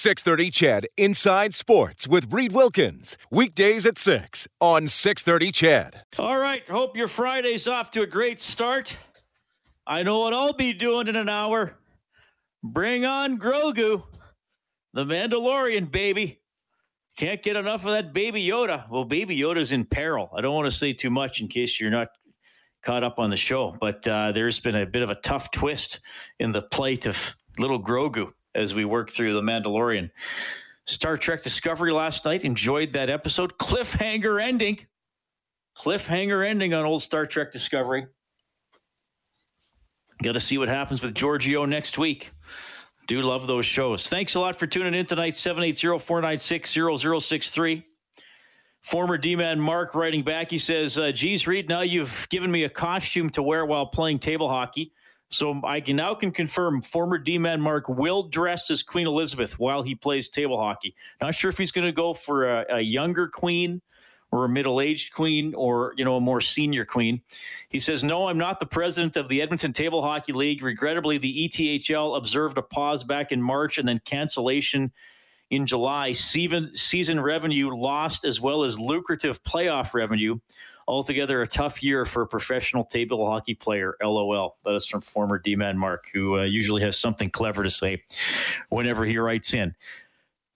630 CHED Inside Sports with Reid Wilkins. Weekdays at 6 on 630 CHED. All right. Hope your Friday's off to a great start. I know what I'll be doing in an hour. Bring on Grogu, the Mandalorian baby. Can't get enough of that baby Yoda. Well, baby Yoda's in peril. I don't want to say too much in case you're not caught up on the show, but uh, there's been a bit of a tough twist in the plight of little Grogu as we work through The Mandalorian. Star Trek Discovery last night. Enjoyed that episode. Cliffhanger ending. Cliffhanger ending on old Star Trek Discovery. Got to see what happens with Georgiou next week. Do love those shows. Thanks a lot for tuning in tonight. 780 496 0063. Former D man Mark writing back. He says, uh, Geez, Reid, now you've given me a costume to wear while playing table hockey. So I can now can confirm former D-man Mark will dress as Queen Elizabeth while he plays table hockey. Not sure if he's going to go for a, a, younger queen or a middle-aged queen or you know a more senior queen. He says, "No, I'm not the president of the Edmonton Table Hockey League. Regrettably, the ETHL observed a pause back in March and then cancellation." In July, season, season revenue lost as well as lucrative playoff revenue Altogether, a tough year for a professional table hockey player. LOL. That is from former D man Mark, who uh, usually has something clever to say whenever he writes in.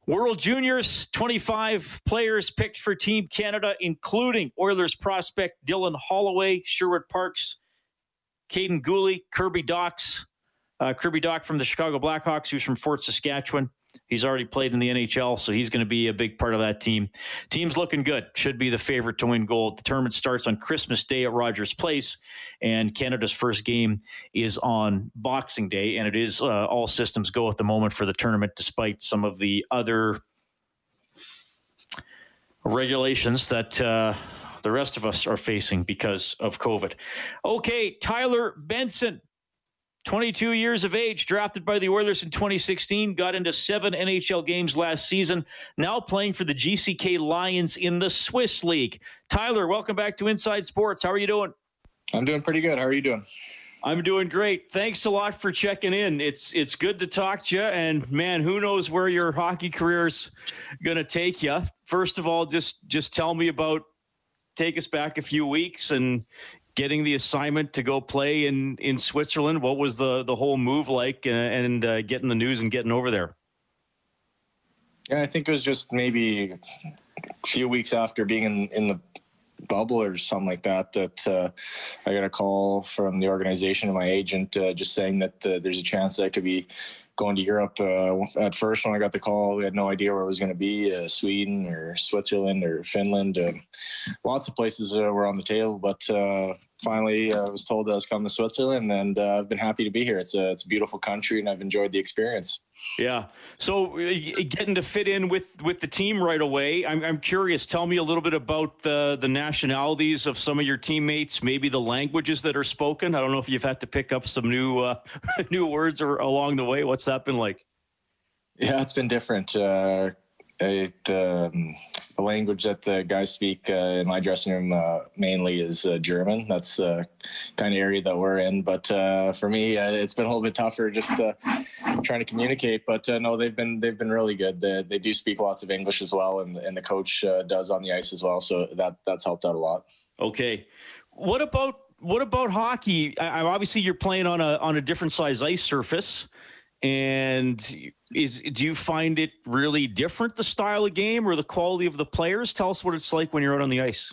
World Juniors, 25 players picked for Team Canada, including Oilers prospect Dylan Holloway, Sherwood Park's, Kaiden Guhle, Kirby Dachs, uh, Kirby Dach from the Chicago Blackhawks, who's from Fort Saskatchewan, He's already played in the NHL, so he's going to be a big part of that team. Team's looking good. Should be the favorite to win gold. The tournament starts on Christmas Day at Rogers Place, and Canada's first game is on Boxing Day, and it is uh, all systems go at the moment for the tournament, despite some of the other regulations that. Uh, the rest of us are facing because of COVID. Okay, Tyler Benson 22 years of age, drafted by the Oilers in 2016, got into seven NHL games last season, now playing for the GCK Lions in the Swiss League. Tyler, welcome back to Inside Sports. How are you doing? I'm doing pretty good. How are you doing? I'm doing great. Thanks a lot for checking in. It's it's good to talk to you. And man, who knows where your hockey career's going to take you? First of all, just just tell me about take us back a few weeks and getting the assignment to go play in in Switzerland? What was the the whole move like, and, uh, and uh, getting the news and getting over there? Yeah, I think it was just maybe a few weeks after being in in the bubble or something like that that uh, I got a call from the organization and my agent uh, just saying that uh, there's a chance that I could be going to Europe. Uh, at first, when I got the call, we had no idea where it was going to be uh, Sweden or Switzerland or Finland. Uh, lots of places uh, were on the table, but uh, finally I was told I was coming to Switzerland, and uh, I've been happy to be here. It's a, it's a beautiful country, and I've enjoyed the experience. Yeah. So getting to fit in with with the team right away. I'm I'm curious. Tell me a little bit about the the nationalities of some of your teammates. Maybe the languages that are spoken. I don't know if you've had to pick up some new uh, new words or along the way. What's that been like? Yeah, it's been different. Uh, it, um, the language that the guys speak uh, in my dressing room uh, mainly is uh, German. That's the kind of area that we're in. But uh, for me, uh, it's been a little bit tougher just uh, trying to communicate. But no, they've been they've been really good. They, they do speak lots of English as well, and, and the coach does on the ice as well. So that that's helped out a lot. Okay, what about what about hockey? I, obviously, you're playing on a on a different size ice surface. And is do you find it really different the style of game or the quality of the players? Tell us what it's like when you're out on the ice.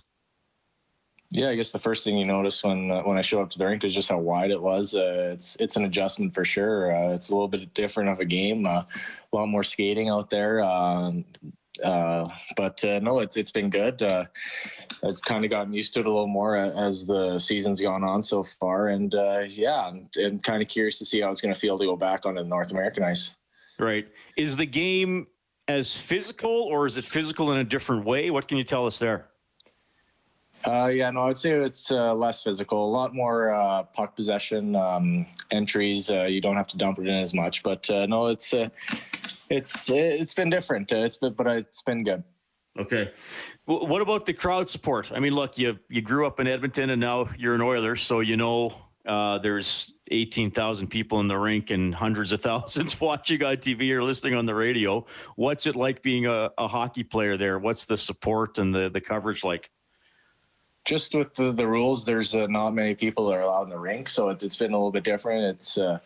Yeah, I guess the first thing you notice when uh, when I show up to the rink is just how wide it was. Uh, it's it's an adjustment for sure. Uh, it's a little bit different of a game. Uh, a lot more skating out there. Um, uh, but uh, no, it's it's been good. Uh, I've kind of gotten used to it a little more as the season's gone on so far, and uh, yeah, I'm, I'm kind of curious to see how it's going to feel to go back onto the North American ice. Right? Is the game as physical, or is it physical in a different way? What can you tell us there? Uh, yeah, no, I'd say it's uh, less physical, a lot more uh, puck possession, um, entries. Uh, you don't have to dump it in as much, but uh, no, it's uh, it's it's been different. it's been, but it's been good. Okay. What about the crowd support? I mean, look, you you grew up in Edmonton and now you're an Oiler, so you know uh, there's 18,000 people in the rink and hundreds of thousands watching on TV or listening on the radio. What's it like being a, a hockey player there? What's the support and the, the coverage like? Just with the, the rules, there's uh, not many people that are allowed in the rink, so it, has been a little bit different. It's uh,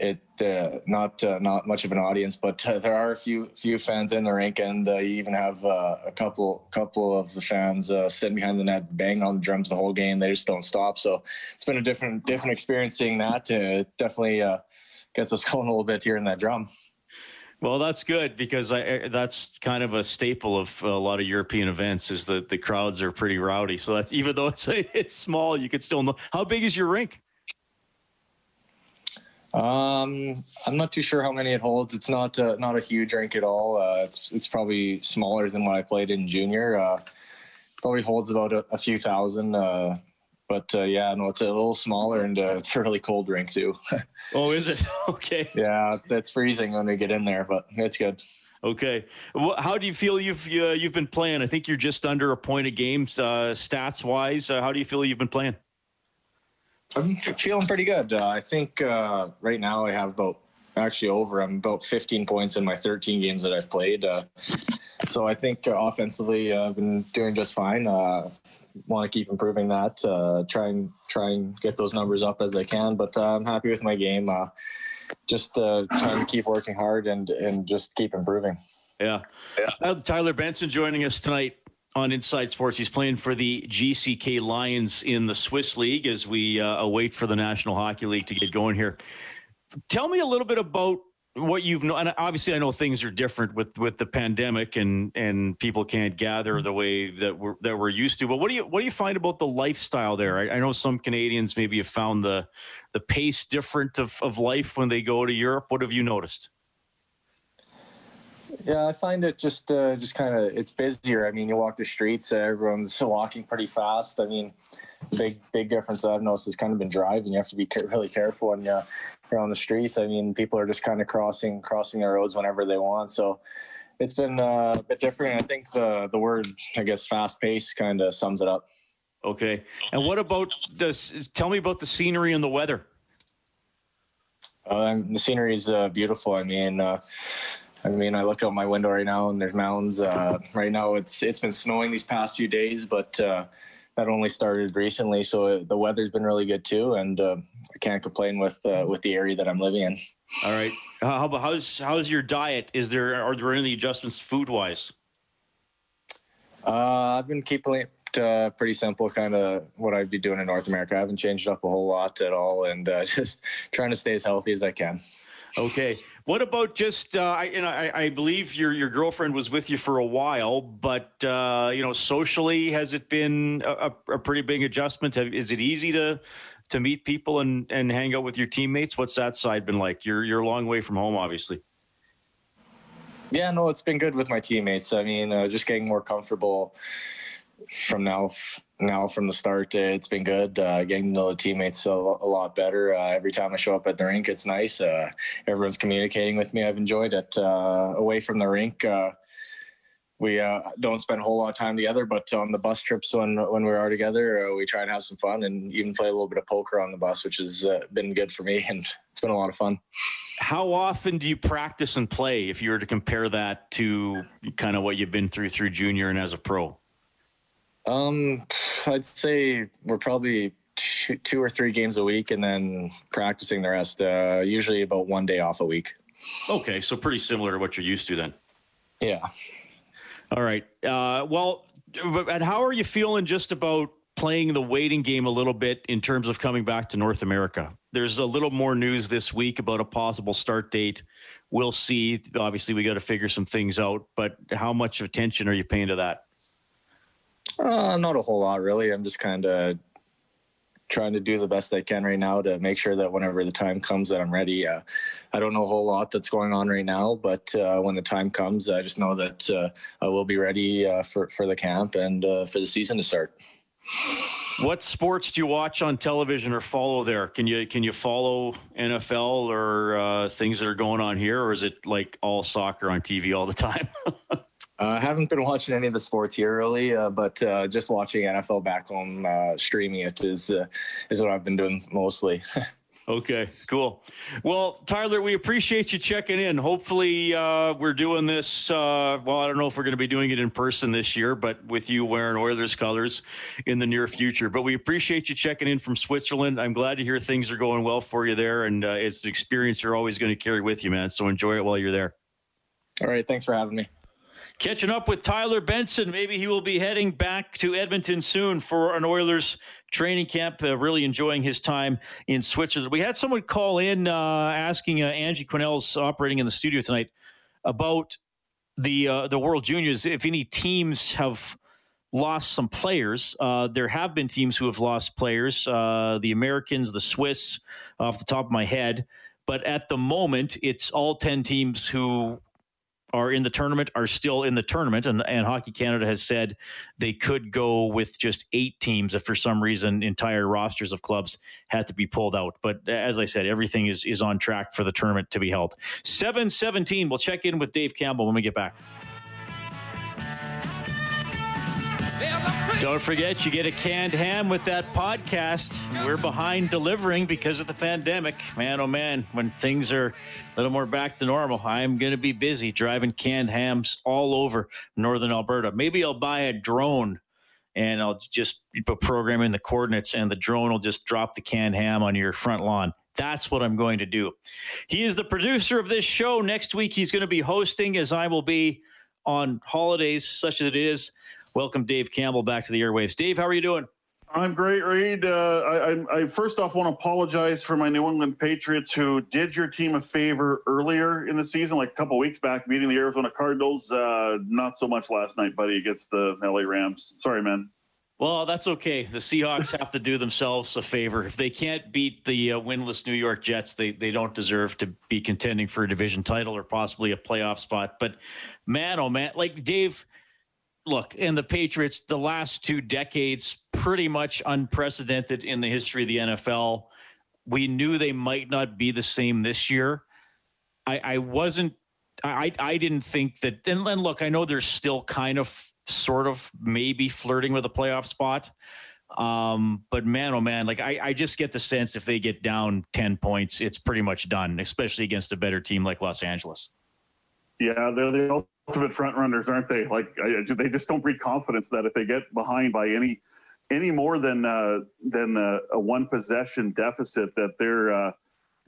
it uh, not uh, not much of an audience, but uh, there are a few few fans in the rink, and uh, you even have uh, a couple couple of the fans uh, sitting behind the net, banging on the drums the whole game. They just don't stop. So it's been a different different experience seeing that. it definitely gets us going a little bit hearing that drum. Well, that's good because I, that's kind of a staple of a lot of European events is that the crowds are pretty rowdy. So that's even though it's it's small, you could still know. How big is your rink? Um, I'm not too sure how many it holds. It's not uh, not a huge rink at all. Uh, it's it's probably smaller than what I played in junior. Uh, probably holds about a, a few thousand. Uh, but uh, yeah, no, it's a little smaller and uh, it's a really cold rink too. oh, is it? Okay. Yeah, it's it's freezing when we get in there, but it's good. Okay, how do you feel you've uh, you've been playing? I think you're just under a point a game uh, stats wise. Uh, how do you feel you've been playing? I'm feeling pretty good. Uh, I think uh, right now I have about actually over. I'm about 15 points in my 13 games that I've played. Uh, so I think uh, offensively uh, I've been doing just fine. Uh, Want to keep improving that. try and try and get those numbers up as I can. But I'm happy with my game. just trying to keep working hard and and just keep improving. Yeah. yeah. Tyler Benson joining us tonight on Inside Sports. He's playing for the GCK Lions in the Swiss League as we uh, await for the National Hockey League to get going here. Tell me a little bit about what you've known. And obviously, I know things are different with with the pandemic and and people can't gather the way that we're that we're used to. But what do you what do you find about the lifestyle there? I, I know some Canadians maybe have found the the pace different of of life when they go to Europe. What have you noticed? Yeah, I find it just uh, just kind of it's busier. I mean, you walk the streets, uh, everyone's walking pretty fast. I mean, big big difference that I've noticed has kind of been driving. You have to be really careful when you're on the streets. I mean, people are just kind of crossing crossing the roads whenever they want. So it's been uh, a bit different. I think the the word I guess fast pace kind of sums it up. Okay, and what about this? Tell me about the scenery and the weather. Uh, the scenery is uh, beautiful. I mean, uh, I mean, I look out my window right now and there's mountains. Uh, right now, it's it's been snowing these past few days, but uh, that only started recently, so the weather's been really good too, and uh, I can't complain with uh, with the area that I'm living in. All right, how about how's how's your diet? Is there are there any adjustments food wise? Uh, I've been keeping it uh, pretty simple, kind of what I'd be doing in North America. I haven't changed up a whole lot at all, and just trying to stay as healthy as I can. Okay. What about just uh, I, you know, I, I, believe your your girlfriend was with you for a while, but uh, you know, socially, has it been a, a pretty big adjustment? Have, is it easy to to meet people and and hang out with your teammates? What's that side been like? You're you're a long way from home, obviously. Yeah, no, it's been good with my teammates. I mean, uh, just getting more comfortable from now now from the start. It's been good uh, getting to know the teammates a, a lot better. Uh, every time I show up at the rink, it's nice. Uh, everyone's communicating with me. I've enjoyed it. Uh, away from the rink, uh, we uh, don't spend a whole lot of time together, but on the bus trips when when we are together, we try and have some fun and even play a little bit of poker on the bus, which has been good for me and it's been a lot of fun. How often do you practice and play? If you were to compare that to kind of what you've been through through junior and as a pro. Um, I'd say we're probably two, two, or three games a week, and then practicing the rest. Uh, usually about one day off a week. Okay, so pretty similar to what you're used to then. Yeah. All right. Uh, well, and how are you feeling just about playing the waiting game a little bit in terms of coming back to North America? There's a little more news this week about a possible start date. We'll see. Obviously, we got to figure some things out, but how much attention are you paying to that? Uh, not a whole lot, really. I'm just kind of trying to do the best I can right now to make sure that whenever the time comes that I'm ready. Uh, I don't know a whole lot that's going on right now, but uh, when the time comes, I just know that uh, I will be ready uh, for for the camp and uh, for the season to start. What sports do you watch on television or follow there? Can you can you follow NFL or uh, things that are going on here, or is it like all soccer on TV all the time? I uh, haven't been watching any of the sports here really, uh, but uh, just watching NFL back home, uh, streaming it is uh, is what I've been doing mostly. Okay, cool. Well, Tyler, we appreciate you checking in. Hopefully, uh, we're doing this. Uh, well, I don't know if we're going to be doing it in person this year, but with you wearing Oilers colors in the near future. But we appreciate you checking in from Switzerland. I'm glad to hear things are going well for you there, and uh, it's an experience you're always going to carry with you, man. So enjoy it while you're there. All right, thanks for having me. Catching up with Tyler Benson. Maybe he will be heading back to Edmonton soon for an Oilers training camp. Uh, really enjoying his time in Switzerland. We had someone call in uh, asking uh, Angie Quinnell's operating in the studio tonight about the uh, the World Juniors. If any teams have lost some players, uh, there have been teams who have lost players. Uh, the Americans, the Swiss, off the top of my head. But at the moment, it's all ten teams who are in the tournament are still in the tournament, and, and Hockey Canada has said they could go with just eight teams if for some reason entire rosters of clubs had to be pulled out. But as I said, everything is is on track for the tournament to be held. Seven seventeen. We'll check in with Dave Campbell when we get back. Don't forget, you get a canned ham with that podcast. We're behind delivering because of the pandemic. Man, oh man, when things are a little more back to normal, I'm going to be busy driving canned hams all over northern Alberta. Maybe I'll buy a drone and I'll just program in the coordinates, and the drone will just drop the canned ham on your front lawn. That's what I'm going to do. He is the producer of this show. Next week, he's going to be hosting, as I will be on holidays, such as it is. Welcome, Dave Campbell, back to the airwaves. Dave, how are you doing? I'm great, Reid. Uh, I, I, first off want to apologize for my New England Patriots, who did your team a favor earlier in the season, like a couple weeks back, beating the Arizona Cardinals. Uh, not so much last night, buddy, against the LA Rams. Sorry, man. Well, that's okay. The Seahawks have to do themselves a favor. If they can't beat the uh, winless New York Jets, they they don't deserve to be contending for a division title or possibly a playoff spot. But man, oh man, like Dave look, in the Patriots, the last two decades, pretty much unprecedented in the history of the NFL. We knew they might not be the same this year. I, I wasn't, I, I didn't think that. And then look, I know they're still kind of, sort of, maybe flirting with a playoff spot. Um, but man, oh man, like I, I just get the sense if they get down 10 points, it's pretty much done, especially against a better team like Los Angeles. Yeah, they're the ultimate front runners, aren't they? Like I, they just don't breed confidence that if they get behind by any any more than uh, than a, a, one possession deficit, that they're uh,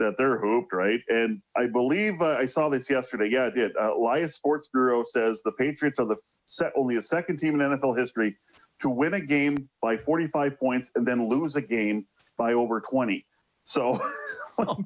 that they're hooped, right? And I believe uh, I saw this yesterday. Yeah, I did. Uh, Elias Sports Bureau says the Patriots are the set, only the second team in NFL history to win a game by 45 points and then lose a game by over 20. So oh,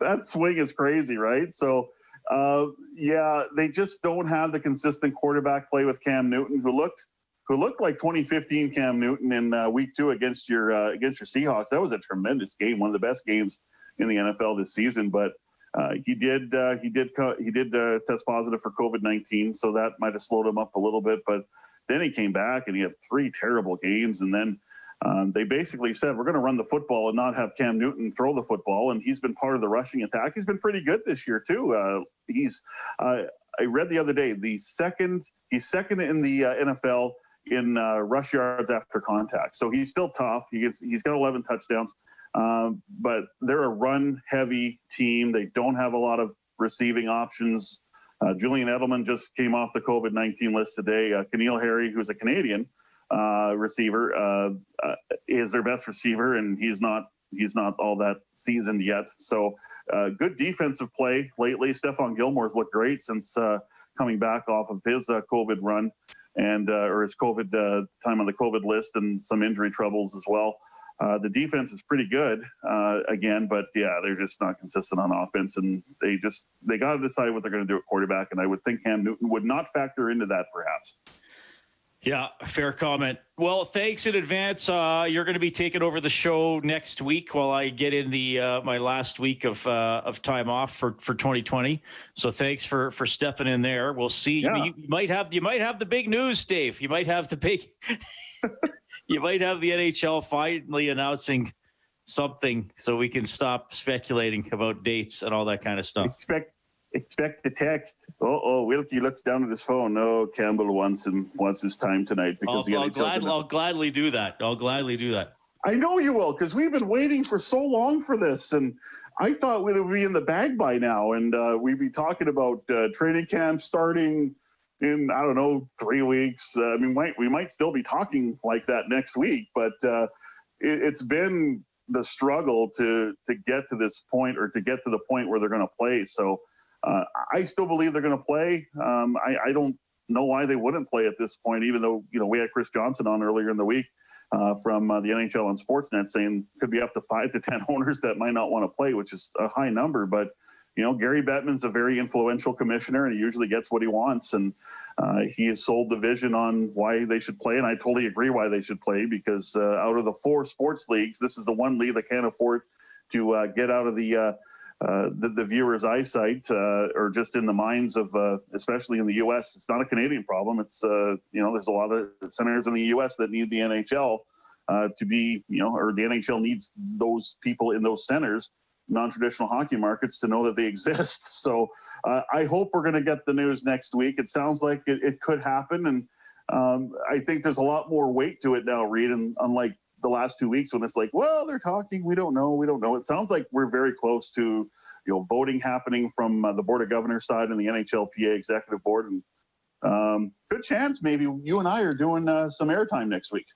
that swing is crazy, right? So uh, yeah, they just don't have the consistent quarterback play with Cam Newton, who looked who looked like 2015 Cam Newton in uh, Week Two against your uh, against your Seahawks. That was a tremendous game, one of the best games in the NFL this season. But uh, he did uh, he did he did uh, test positive for COVID 19, so that might have slowed him up a little bit. But then he came back and he had three terrible games, and then um, they basically said we're going to run the football and not have Cam Newton throw the football, and he's been part of the rushing attack. He's been pretty good this year too. Uh, he's uh, I read the other day the second he's second in the uh, NFL in uh, rush yards after contact. So he's still tough. He gets he's got 11 touchdowns, um, but they're a run heavy team. They don't have a lot of receiving options. Uh, Julian Edelman just came off the COVID 19 list today. Uh, N'Keal Harry, who's a Canadian uh, receiver, uh, uh, is their best receiver, and he's not he's not all that seasoned yet. So uh, good defensive play lately. Stephon Gilmore's looked great since uh, coming back off of his uh, COVID run and or his COVID time on the COVID list and some injury troubles as well. the defense is pretty good again, but yeah, they're just not consistent on offense, and they just they got to decide what they're going to do at quarterback. And I would think Cam Newton would not factor into that, perhaps. Yeah, fair comment. Well, thanks in advance. Uh, you're going to be taking over the show next week while I get in the uh, my last week of uh, of time off for, for 2020. So thanks for for stepping in there. We'll see. Yeah. You, you might have you might have the big news, Dave. You might have the big. you might have the NHL finally announcing something so we can stop speculating about dates and all that kind of stuff. Expect expect the text. Oh, oh, Wilkie looks down at his phone. No, Campbell wants him wants his time tonight because I'll, I'll, glad, I'll gladly do that. I'll gladly do that. I know you will because we've been waiting for so long for this, and I thought we'd be in the bag by now, and uh, we'd be talking about uh, training camp starting in I don't know three weeks. Uh, I mean, might we might still be talking like that next week, but uh, it, it's been the struggle to to get to this point or to get to the point where they're going to play. So uh, I still believe they're going to play. Um, I, I, don't know why they wouldn't play at this point, even though you know we had Chris Johnston on earlier in the week uh, from uh, the NHL on Sportsnet saying could be up to five to ten owners that might not want to play, which is a high number, but. You know, Gary Bettman's a very influential commissioner, and he usually gets what he wants. And uh, he has sold the vision on why they should play, and I totally agree why they should play because uh, out of the four sports leagues, this is the one league that can't afford to uh, get out of the uh, the, the viewer's eyesight uh, or just in the minds of, uh, especially in the U.S. It's not a Canadian problem. It's uh, you know there's a lot of centers in the U.S. that need the NHL uh, to be you know or the NHL needs those people in those centers, non-traditional hockey markets, to know that they exist. So I hope we're going to get the news next week. It sounds like it, it could happen, and um, I think there's a lot more weight to it now, Reid. And unlike the last two weeks when it's like, well, they're talking, we don't know, we don't know. It sounds like we're very close to, you know, voting happening from uh, the board of governors side and the NHLPA executive board, and um, good chance maybe you and I are doing uh, some airtime next week.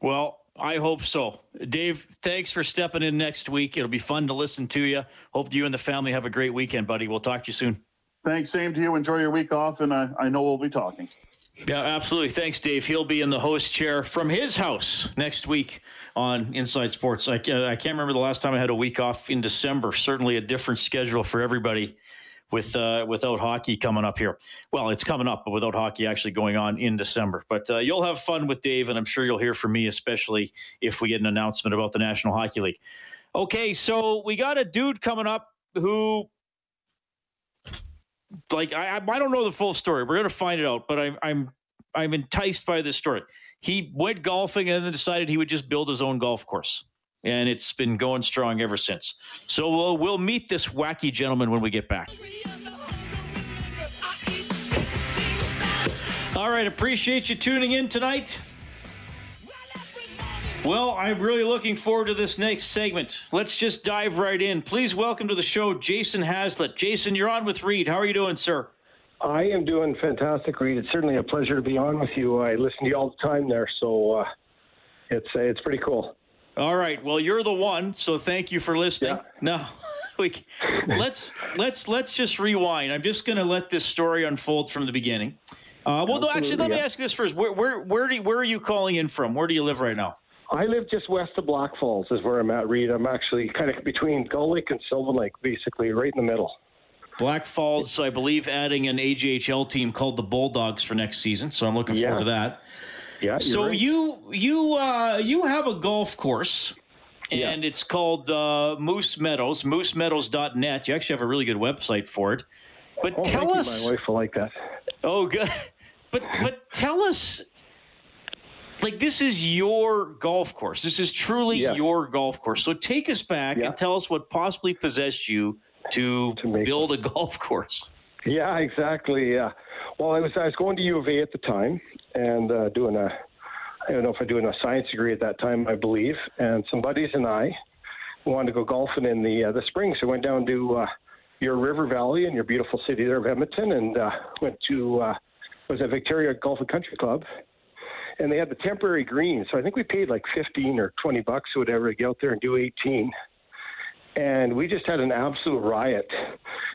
Well, I hope so. Dave, thanks for stepping in next week. It'll be fun to listen to you. Hope you and the family have a great weekend, buddy. We'll talk to you soon. Thanks. Same to you. Enjoy your week off, and I, I know we'll be talking. Yeah, absolutely. Thanks, Dave. He'll be in the host chair from his house next week on Inside Sports. I, uh, I can't remember the last time I had a week off in December. Certainly a different schedule for everybody with uh, without hockey coming up here. Well, it's coming up, but without hockey actually going on in December. But uh, you'll have fun with Dave, and I'm sure you'll hear from me, especially if we get an announcement about the National Hockey League. Okay, so we got a dude coming up who like I, I don't know the full story. We're gonna find it out, but I'm I'm I'm enticed by this story. He went golfing and then decided he would just build his own golf course, and it's been going strong ever since. So we'll we'll meet this wacky gentleman when we get back. All right, appreciate you tuning in tonight. Well, I'm really looking forward to this next segment. Let's just dive right in. Please welcome to the show Jason Hazlett. Jason, you're on with Reid. How are you doing, sir? I am doing fantastic, Reid. It's certainly a pleasure to be on with you. I listen to you all the time there, so uh, it's uh, it's pretty cool. All right. Well, you're the one, so thank you for listening. Yeah. No, we let's let's let's just rewind. I'm just going to let this story unfold from the beginning. Uh, well, no, actually, let me ask you this first. Where where where, do where are you calling in from? Where do you live right now? I live just west of Blackfalds, is where I'm at, Reed. I'm actually kind of between Gull Lake and Sylvan Lake, basically right in the middle. Blackfalds, I believe, adding an AJHL team called the Bulldogs for next season, so I'm looking yeah. forward to that. Yeah. So right. you you uh, you have a golf course, and yeah. it's called uh, Moose Meadows. MooseMeadows.net. You actually have a really good website for it. But oh, tell us, you. my wife will like that. Oh, good. But but tell us like this is your golf course. This is truly yeah. your golf course. So take us back yeah. and tell us what possibly possessed you to, to build a golf course. Yeah, exactly. Yeah. Well, I was I was going to U of A at the time and uh, doing a I don't know if I'm doing a science degree at that time, I believe. And some buddies and I wanted to go golfing in the uh, the spring, so we went down to uh, your River Valley and your beautiful city there of Edmonton, and uh, went to uh, was at Victoria Golf and Country Club and they had the temporary green. So I think we paid like 15 or 20 bucks or whatever to get out there and do 18. And we just had an absolute riot.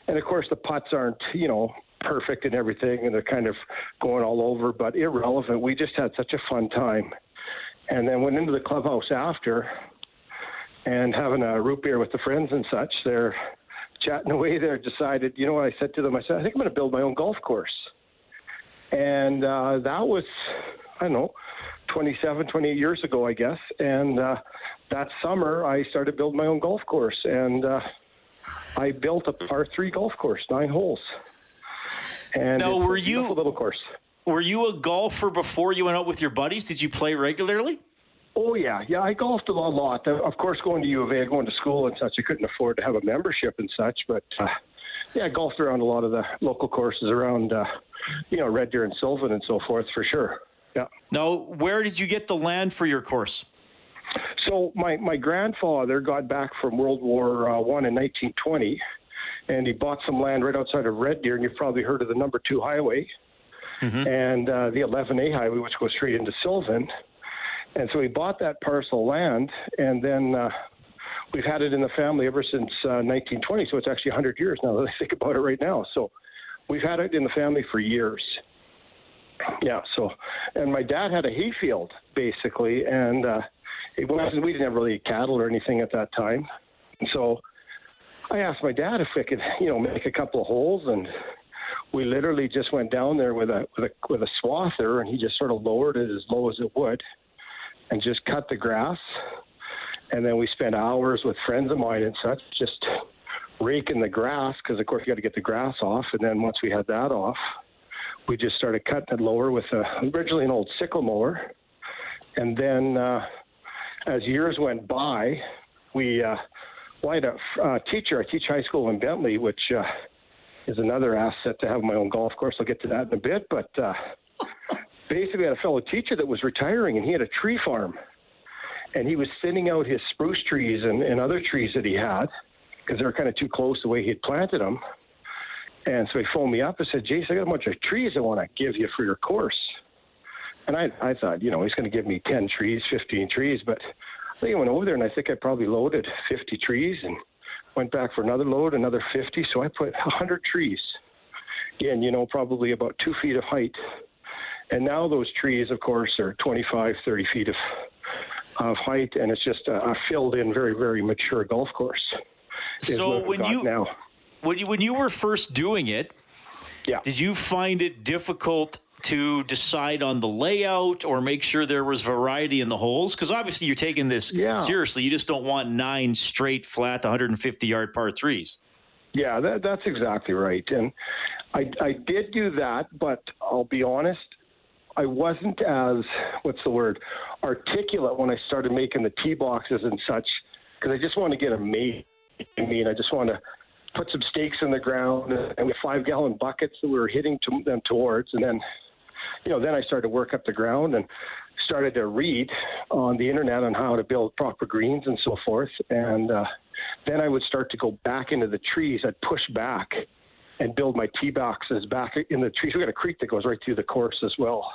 And of course, the putts aren't, you know, perfect and everything, and they're kind of going all over, but irrelevant. We just had such a fun time. And then went into the clubhouse after and having a root beer with the friends and such. They're chatting away there, decided, you know what I said to them? I said, I think I'm going to build my own golf course. And uh, that was I don't know, 27, 28 years ago, I guess. And uh, that summer, I started building my own golf course, and uh, I built a par three golf course, nine holes. And now, were you a little course? Were you a golfer before you went out with your buddies? Did you play regularly? Oh yeah, yeah. I golfed a lot. Of course, going to U of A, going to school and such, I couldn't afford to have a membership and such. But uh, yeah, golfed around a lot of the local courses around, uh, you know, Red Deer and Sylvan and so forth for sure. Yeah. Now, where did you get the land for your course? So my, my grandfather got back from World War uh, One in 1920, and he bought some land right outside of Red Deer, and you've probably heard of the Number Two Highway mm-hmm. and uh, the 11A Highway, which goes straight into Sylvan. And so he bought that parcel land, and then uh, we've had it in the family ever since uh, 1920. So it's actually 100 years now that I think about it right now. So we've had it in the family for years. Yeah. So, and my dad had a hayfield basically, and uh, it wasn't. We didn't have really cattle or anything at that time. And so I asked my dad if I could, you know, make a couple of holes, and we literally just went down there with a with a with a swather, and he just sort of lowered it as low as it would, and just cut the grass and then we spent hours with friends of mine and such just raking the grass because of course you got to get the grass off and then once we had that off we just started cutting it lower with a, originally an old sickle mower. And then uh, as years went by we uh, a uh, teacher I teach high school in Bentley which uh, is another asset to have my own golf course. I'll get to that in a bit. But uh, basically I had a fellow teacher that was retiring and he had a tree farm. And he was thinning out his spruce trees and, and other trees that he had because they were kind of too close the way he had planted them. And so he phoned me up and said, Jason, I got a bunch of trees I want to give you for your course. And I, I thought, you know, he's going to give me 10 trees, 15 trees. But I think I went over there and I think I probably loaded 50 trees and went back for another load, another 50. So I put 100 trees. Again, you know, probably about two feet of height. And now those trees, of course, are 25, 30 feet of of height, and it's just a, a filled in, very, very mature golf course. So when you now. When you when you were first doing it, yeah, did you find it difficult to decide on the layout or make sure there was variety in the holes? Because obviously you're taking this yeah. seriously. You just don't want nine straight, flat, 150 yard par threes. Yeah, that, that's exactly right. And I, I did do that, but I'll be honest, I wasn't as what's the word articulate when I started making the tee boxes and such because I just want to get a made. I mean, I just want to put some stakes in the ground and with five gallon buckets that we were hitting to them towards, and then you know then I started to work up the ground and started to read on the internet on how to build proper greens and so forth, and uh, then I would start to go back into the trees. I'd push back and build my tee boxes back in the trees. We got a creek that goes right through the course as well,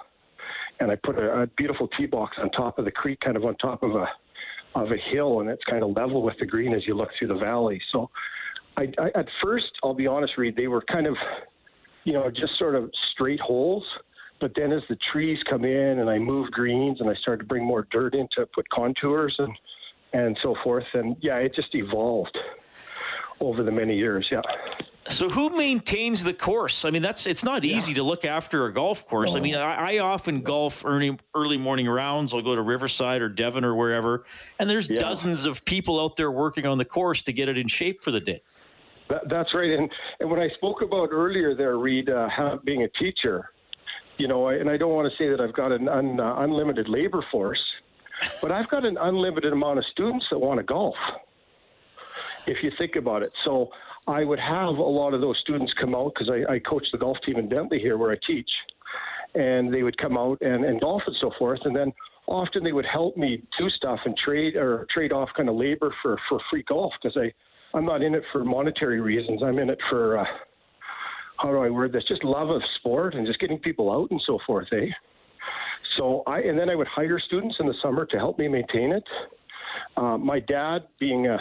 and I put a, a beautiful tee box on top of the creek, kind of on top of a of a hill, and it's kind of level with the green as you look through the valley. So, I, I at first, I'll be honest, Reid, they were kind of, you know, just sort of straight holes. But then as the trees come in and I move greens and I start to bring more dirt in to put contours and and so forth, and yeah, it just evolved over the many years. Yeah. So who maintains the course? I mean, that's it's not easy yeah. to look after a golf course. No. I mean, I, I, often golf early early morning rounds. I'll go to Riverside or Devon or wherever, and there's yeah. dozens of people out there working on the course to get it in shape for the day. That, that's right. And and when I spoke about earlier there, Reid, uh, being a teacher, you know, and I don't want to say that I've got an un, uh, unlimited labor force, but I've got an unlimited amount of students that want to golf. If you think about it, so I would have a lot of those students come out because I, I coach the golf team in Bentley here where I teach, and they would come out and, and golf and so forth, and then often they would help me do stuff and trade or trade off kind of labor for for free golf because I I'm not in it for monetary reasons. I'm in it for uh, how do I word this? Just love of sport and just getting people out and so forth, eh? So I and then I would hire students in the summer to help me maintain it. Uh, my dad, being a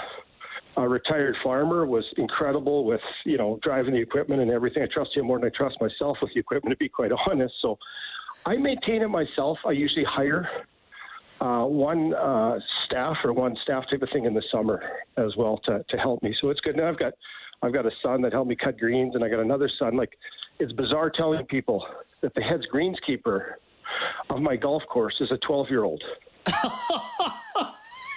a retired farmer, was incredible with you know driving the equipment and everything. I trust him more than I trust myself with the equipment, to be quite honest. So I maintain it myself. I usually hire uh, one uh, staff or one staff type of thing in the summer as well to, to help me. So it's good. Now I've got I've got a son that helped me cut greens, and I got another son. Like it's bizarre telling people that the head's greenskeeper of my golf course is a 12 year old.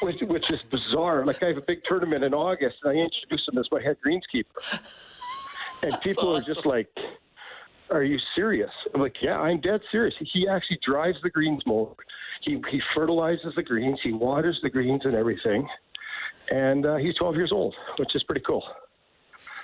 which, which is bizarre. Like I have a big tournament in August, and I introduce him as my head greenskeeper, and people awesome. are just like, "Are you serious?" I'm like, "Yeah, I'm dead serious." He actually drives the greens more. He he fertilizes the greens. He waters the greens and everything, and uh, he's 12 years old, which is pretty cool.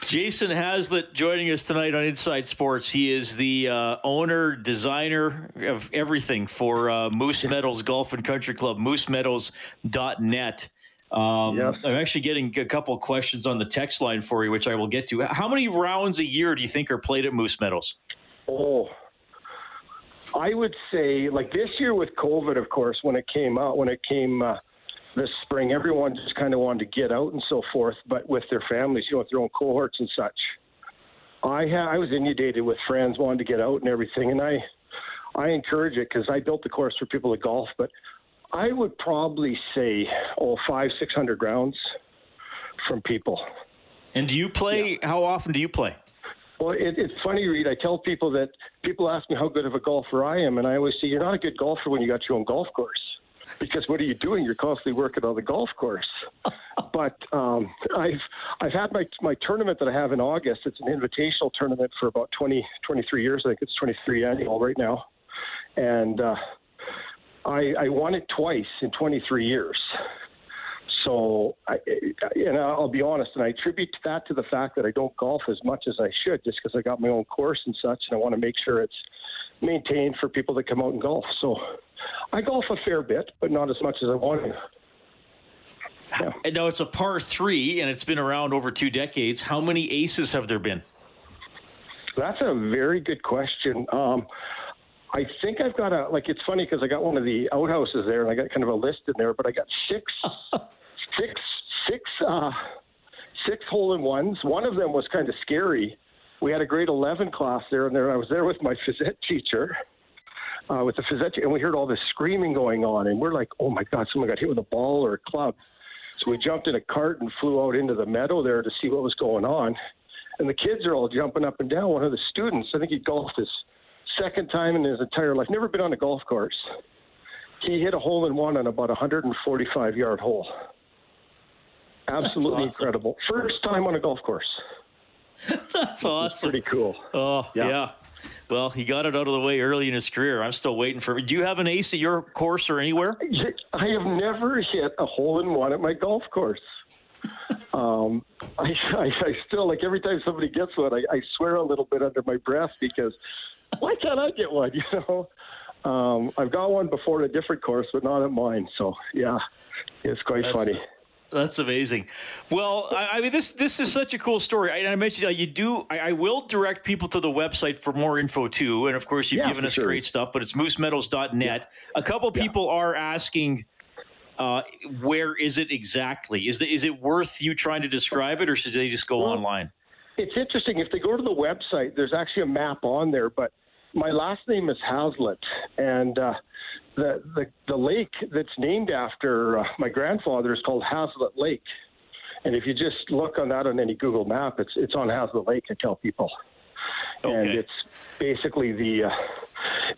Jason Hazlett joining us tonight on Inside Sports. He is the uh, owner, designer of everything for uh, Moose Meadows Golf and Country Club, moosemeadows.net. Um, Yes. I'm actually getting a couple of questions on the text line for you, which I will get to. How many rounds a year do you think are played at Moose Meadows? Oh, I would say like this year with COVID, of course, when it came out, when it came uh, this spring, everyone just kind of wanted to get out and so forth, but with their families, you know, with their own cohorts and such. I ha- I was inundated with friends wanting to get out and everything, and I I encourage it because I built the course for people to golf, but I would probably say oh five six hundred rounds from people. And do you play? How often do you play? Well, it, it's funny, Reid. I tell people that people ask me how good of a golfer I am, and I always say you're not a good golfer when you got your own golf course, because what are you doing? You're constantly working on the golf course. but um, I've I've had my my tournament that I have in August. It's an invitational tournament for about 20, 23 years. I think it's 23 annual right now, and uh, I, I won it twice in 23 years. So, I, and I'll be honest, and I attribute that to the fact that I don't golf as much as I should, just because I got my own course and such, and I want to make sure it's maintained for people that come out and golf. So, I golf a fair bit, but not as much as I want to. And now it's a par three, and it's been around over two decades. How many aces have there been? That's a very good question. Um, I think I've got a like. It's funny because I got one of the outhouses there, and I got kind of a list in there. But I got six, six, six, uh, six hole in ones. One of them was kind of scary. We had a grade eleven class there, and there I was there with my phys ed teacher. Uh, with the phys ed, and we heard all this screaming going on, and we're like, "Oh my God, someone got hit with a ball or a club!" So we jumped in a cart and flew out into the meadow there to see what was going on. And the kids are all jumping up and down. One of the students, I think he golfed his second time in his entire life, never been on a golf course. He hit a hole in one on about a 145 yard hole. Absolutely awesome. incredible. First time on a golf course. That's awesome. Pretty cool. Oh, yeah. Yeah. Well, he got it out of the way early in his career. I'm still waiting for. Do you have an ace at your course or anywhere? I have never hit a hole in one at my golf course. um, I, I, I still like every time somebody gets one, I, I swear a little bit under my breath because why can't I get one? You know, um, I've got one before at a different course, but not at mine. So yeah, it's quite That's- funny. That's amazing. Well, I, I mean, this this is such a cool story. I, I mentioned uh, you do. I, I will direct people to the website for more info too. And of course, you've Yeah, given us sure. great stuff. But it's moosemeadows.net. A couple people are asking, uh, where is it exactly? Is it, is it worth you trying to describe it, or should they just go Well, online? It's interesting. If they go to the website, there's actually a map on there, but my last name is Hazlett, and uh, the, the the lake that's named after uh, my grandfather is called Hazlett Lake. And if you just look on that on any Google map, it's it's on Hazlett Lake. I tell people, and it's basically the. Uh,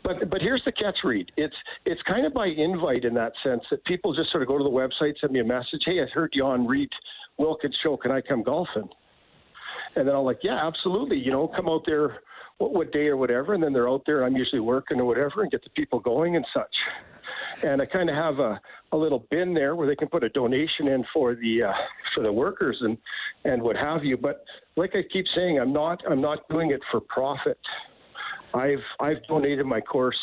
but but here's the catch, Reid. It's it's kind of by invite in that sense that people just sort of go to the website, send me a message. Hey, I heard you on Reid Wilkins show. Can I come golfing? And then I'm like, yeah, absolutely. You know, come out there, what, what day or whatever. And then they're out there. I'm usually working or whatever, and get the people going and such. And I kind of have a, a little bin there where they can put a donation in for the uh, for the workers and and what have you. But like I keep saying, I'm not I'm not doing it for profit. I've I've donated my course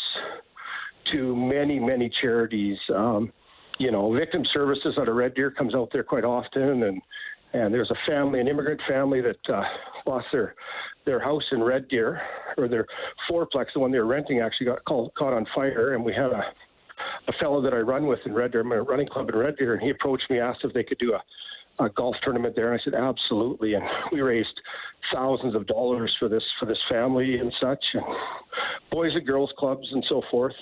to many many charities. Um, you know, Victim Services out of Red Deer comes out there quite often, and and there's a family, an immigrant family that uh, lost their their house in Red Deer, or their fourplex, the one they were renting, actually got called, caught on fire, and we had a a fellow that I run with in Red Deer, my running club in Red Deer, and he approached me, asked if they could do a, a golf tournament there, and I said absolutely, and we raised thousands of dollars for this for this family and such, and boys and girls clubs and so forth.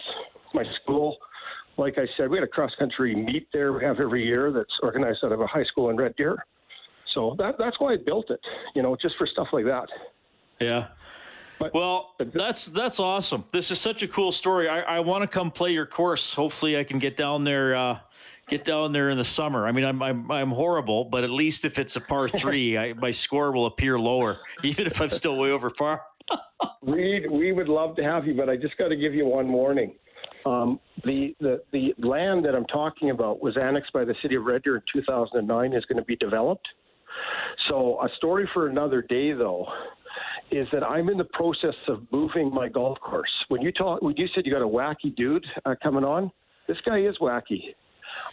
My school, like I said, we had a cross country meet there we have every year that's organized out of a high school in Red Deer. So that, that's why I built it, you know, just for stuff like that. Yeah. But- well, that's that's awesome. This is such a cool story. I, I want to come play your course. Hopefully, I can get down there. Uh, get down there in the summer. I mean, I'm I'm, I'm horrible, but at least if it's a par three, I, my score will appear lower, even if I'm still way over par. Reid, we would love to have you, but I just got to give you one warning. Um, the, the the land that I'm talking about was annexed by the city of Red Deer in 2009. Is going to be developed, So, a story for another day, though, is that I'm in the process of moving my golf course. When you talk, when you said you got a wacky dude uh, coming on, this guy is wacky.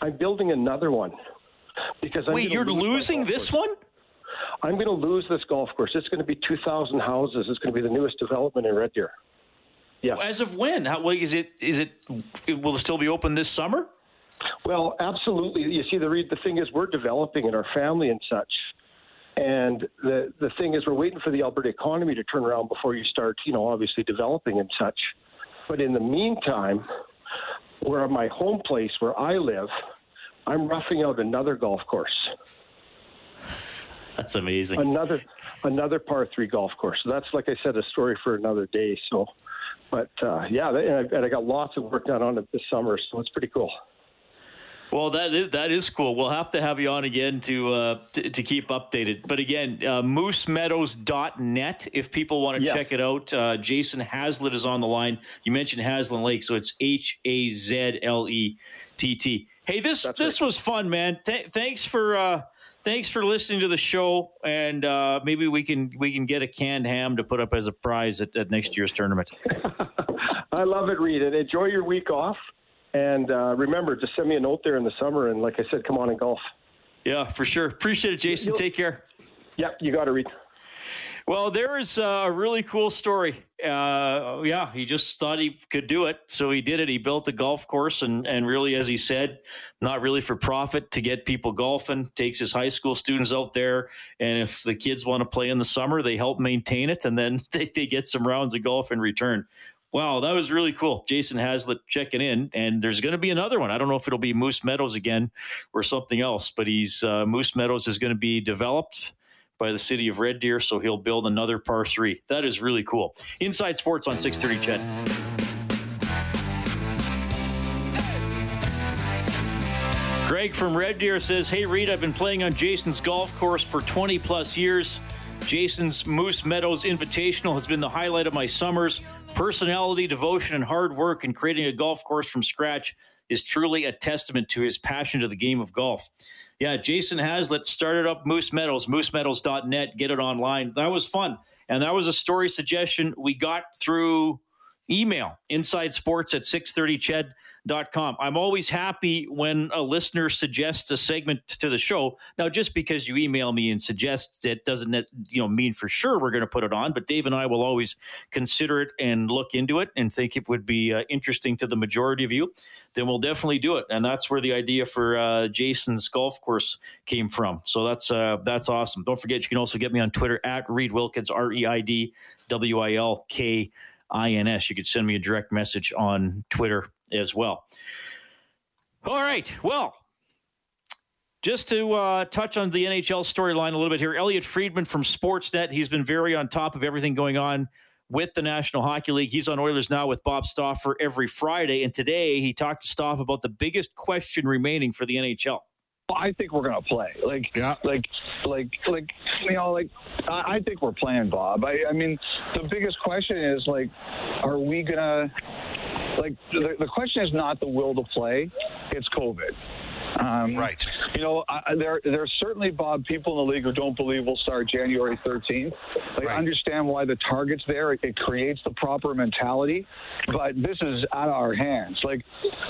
I'm building another one because I'm wait, you're losing this course. one. I'm going to lose this golf course. It's going to be 2,000 houses. It's going to be the newest development in Red Deer. Yeah. As of when? How, what, is it? Is it? Will it still be open this summer? Well, absolutely. You see, the the thing is, we're developing in our family and such. And the the thing is, we're waiting for the Alberta economy to turn around before you start, you know, obviously developing and such. But in the meantime, where my home place, where I live, I'm roughing out another golf course. That's amazing. Another another par three golf course. So that's like I said, a story for another day. So, but uh, yeah, and I, and I got lots of work done on it this summer, so it's pretty cool. Well, that is that is cool. We'll have to have you on again to uh, to, to, keep updated. But again, uh, moosemeadows.net if people want to yeah. check it out. Uh, Jason Hazlett is on the line. You mentioned Hazlett Lake, so it's H A Z L E T T. Hey, this That's this right. was fun, man. Th- thanks for uh, thanks for listening to the show, and uh, maybe we can we can get a canned ham to put up as a prize at, at next year's tournament. I love it, Reid, and enjoy your week off. And uh, remember, just send me a note there in the summer. And like I said, come on and golf. Yeah, for sure. Appreciate it, Jason. You'll, Take care. Yep, you got it, Reid. Well, there is a really cool story. Uh, yeah, he just thought he could do it, so he did it. He built a golf course, and and really, as he said, not really for profit to get people golfing. Takes his high school students out there, and if the kids want to play in the summer, they help maintain it, and then they, they get some rounds of golf in return. Wow, that was really cool. Jason Hazlett checking in, and there's going to be another one. I don't know if it'll be Moose Meadows again or something else, but he's uh, Moose Meadows is going to be developed by the city of Red Deer, so he'll build another par three. That is really cool. Inside Sports on 630 CHED. Greg from Red Deer says, Hey, Reid, I've been playing on Jason's golf course for 20 plus years. Jason's Moose Meadows Invitational has been the highlight of my summers. Personality, devotion, and hard work in creating a golf course from scratch is truly a testament to his passion to the game of golf. Yeah, Jason Hazlett started up Moose Meadows, moosemeadows.net. Get it online. That was fun. And that was a story suggestion we got through email, inside sports at 630ched com. I'm always happy when a listener suggests a segment to the show. Now, just because you email me and suggest it doesn't you know mean for sure we're going to put it on. But Dave and I will always consider it and look into it and think it would be uh, interesting to the majority of you. Then we'll definitely do it. And that's where the idea for uh, Jason's golf course came from. So that's uh, that's awesome. Don't forget you can also get me on Twitter at Reid Wilkins R E I D W I L K. INS. You could send me a direct message on Twitter as well. All right. Well, just to uh, touch on the NHL storyline a little bit here, Elliot Friedman from Sportsnet, he's been very on top of everything going on with the National Hockey League. He's on Oilers Now with Bob Stauffer every Friday. And today he talked to Stauffer about the biggest question remaining for the NHL. I think we're gonna play. Like, yeah. like, like, like, you know, like, I think we're playing, Bob. I, I mean, the biggest question is like, are we gonna, like, the, the question is not the will to play, it's COVID. Um, right. You know, I, there there's certainly Bob people in the league who don't believe we'll start January 13th. They right. understand why the target's there. It, it creates the proper mentality, but this is out of our hands. Like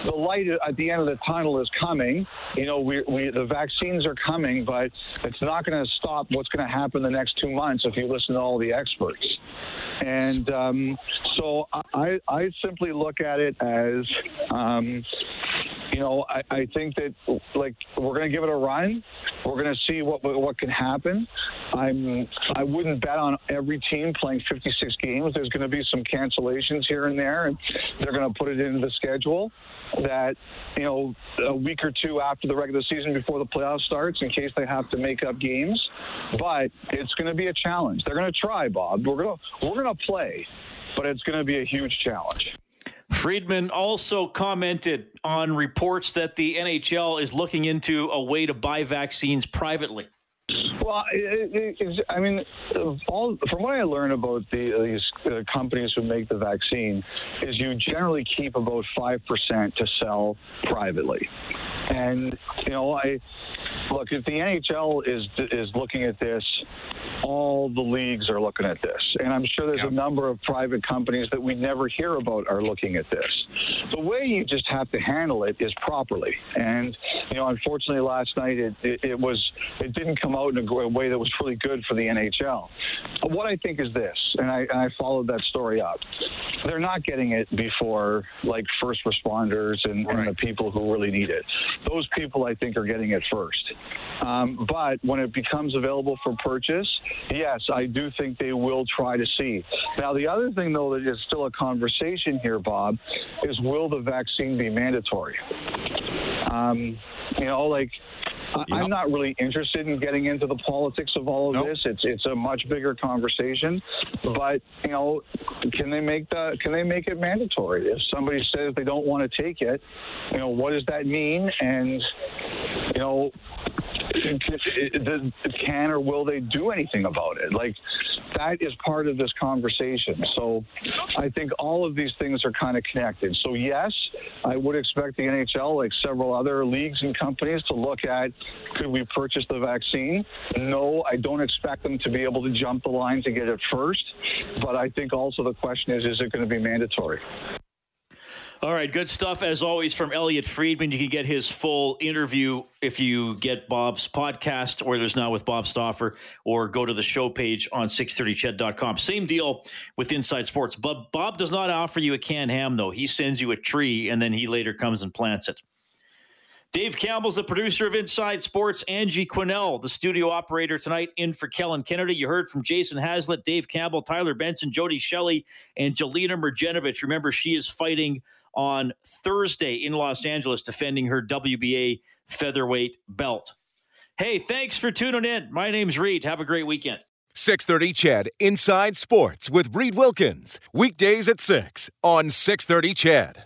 the light at the end of the tunnel is coming. You know, we, we the vaccines are coming, but it's not going to stop what's going to happen the next two months if you listen to all the experts. And um, so I, I simply look at it as, um, you know, I, I think that like we're going to give it a run. We're going to see what what can happen. I'm I wouldn't bet on every team playing 56 games. There's going to be some cancellations here and there, and they're going to put it into the schedule that you know a week or two after the regular season before the playoff starts in case they have to make up games. But it's going to be a challenge. They're going to try, Bob. We're going to we're going to play, but it's going to be a huge challenge. Friedman also commented on reports that the NHL is looking into a way to buy vaccines privately. Well, it, it, I mean, all, from what I learned about the, these uh, companies who make the vaccine, is you generally keep about five percent to sell privately. And you know, I look if the NHL is is looking at this, all the leagues are looking at this, and I'm sure there's a number of private companies that we never hear about are looking at this. The way you just have to handle it is properly, and you know, unfortunately, last night it, it, it was it didn't come out in a way that was really good for the NHL. But what I think is this, and I, and I followed that story up. They're not getting it before like first responders and, right. and the people who really need it those people I think are getting it first. Um, but when it becomes available for purchase, yes, I do think they will try to see. Now, the other thing, though, that is still a conversation here, Bob, is will the vaccine be mandatory? Um, you know, like I'm not really interested in getting into the politics of all of nope. this. It's it's a much bigger conversation. But you know, can they make the can they make it mandatory? If somebody says they don't want to take it, you know, what does that mean? And you know, can or will they do anything about it? Like that is part of this conversation. So I think all of these things are kind of connected. So yes, I would expect the NHL, like several other leagues and companies, to look at could we purchase the vaccine? No, I don't expect them to be able to jump the line to get it first. But I think also the question is, is it going to be mandatory? All right, good stuff as always from Elliot Friedman. You can get his full interview if you get Bob's podcast, or there's now with Bob Stauffer, or go to the show page on 630ched.com. Same deal with Inside Sports. But Bob does not offer you a canned ham, though. He sends you a tree, and then he later comes and plants it. Dave Campbell's the producer of Inside Sports. Angie Quinnell, the studio operator tonight, in for Kellen Kennedy. You heard from Jason Hazlett, Dave Campbell, Tyler Benson, Jody Shelley, and Jelena Mrdjenovich. Remember, she is fighting on Thursday in Los Angeles, defending her WBA featherweight belt. Hey, thanks for tuning in. My name's Reid. Have a great weekend. 630 CHED Inside Sports with Reid Wilkins. Weekdays at 6 on 630 CHED.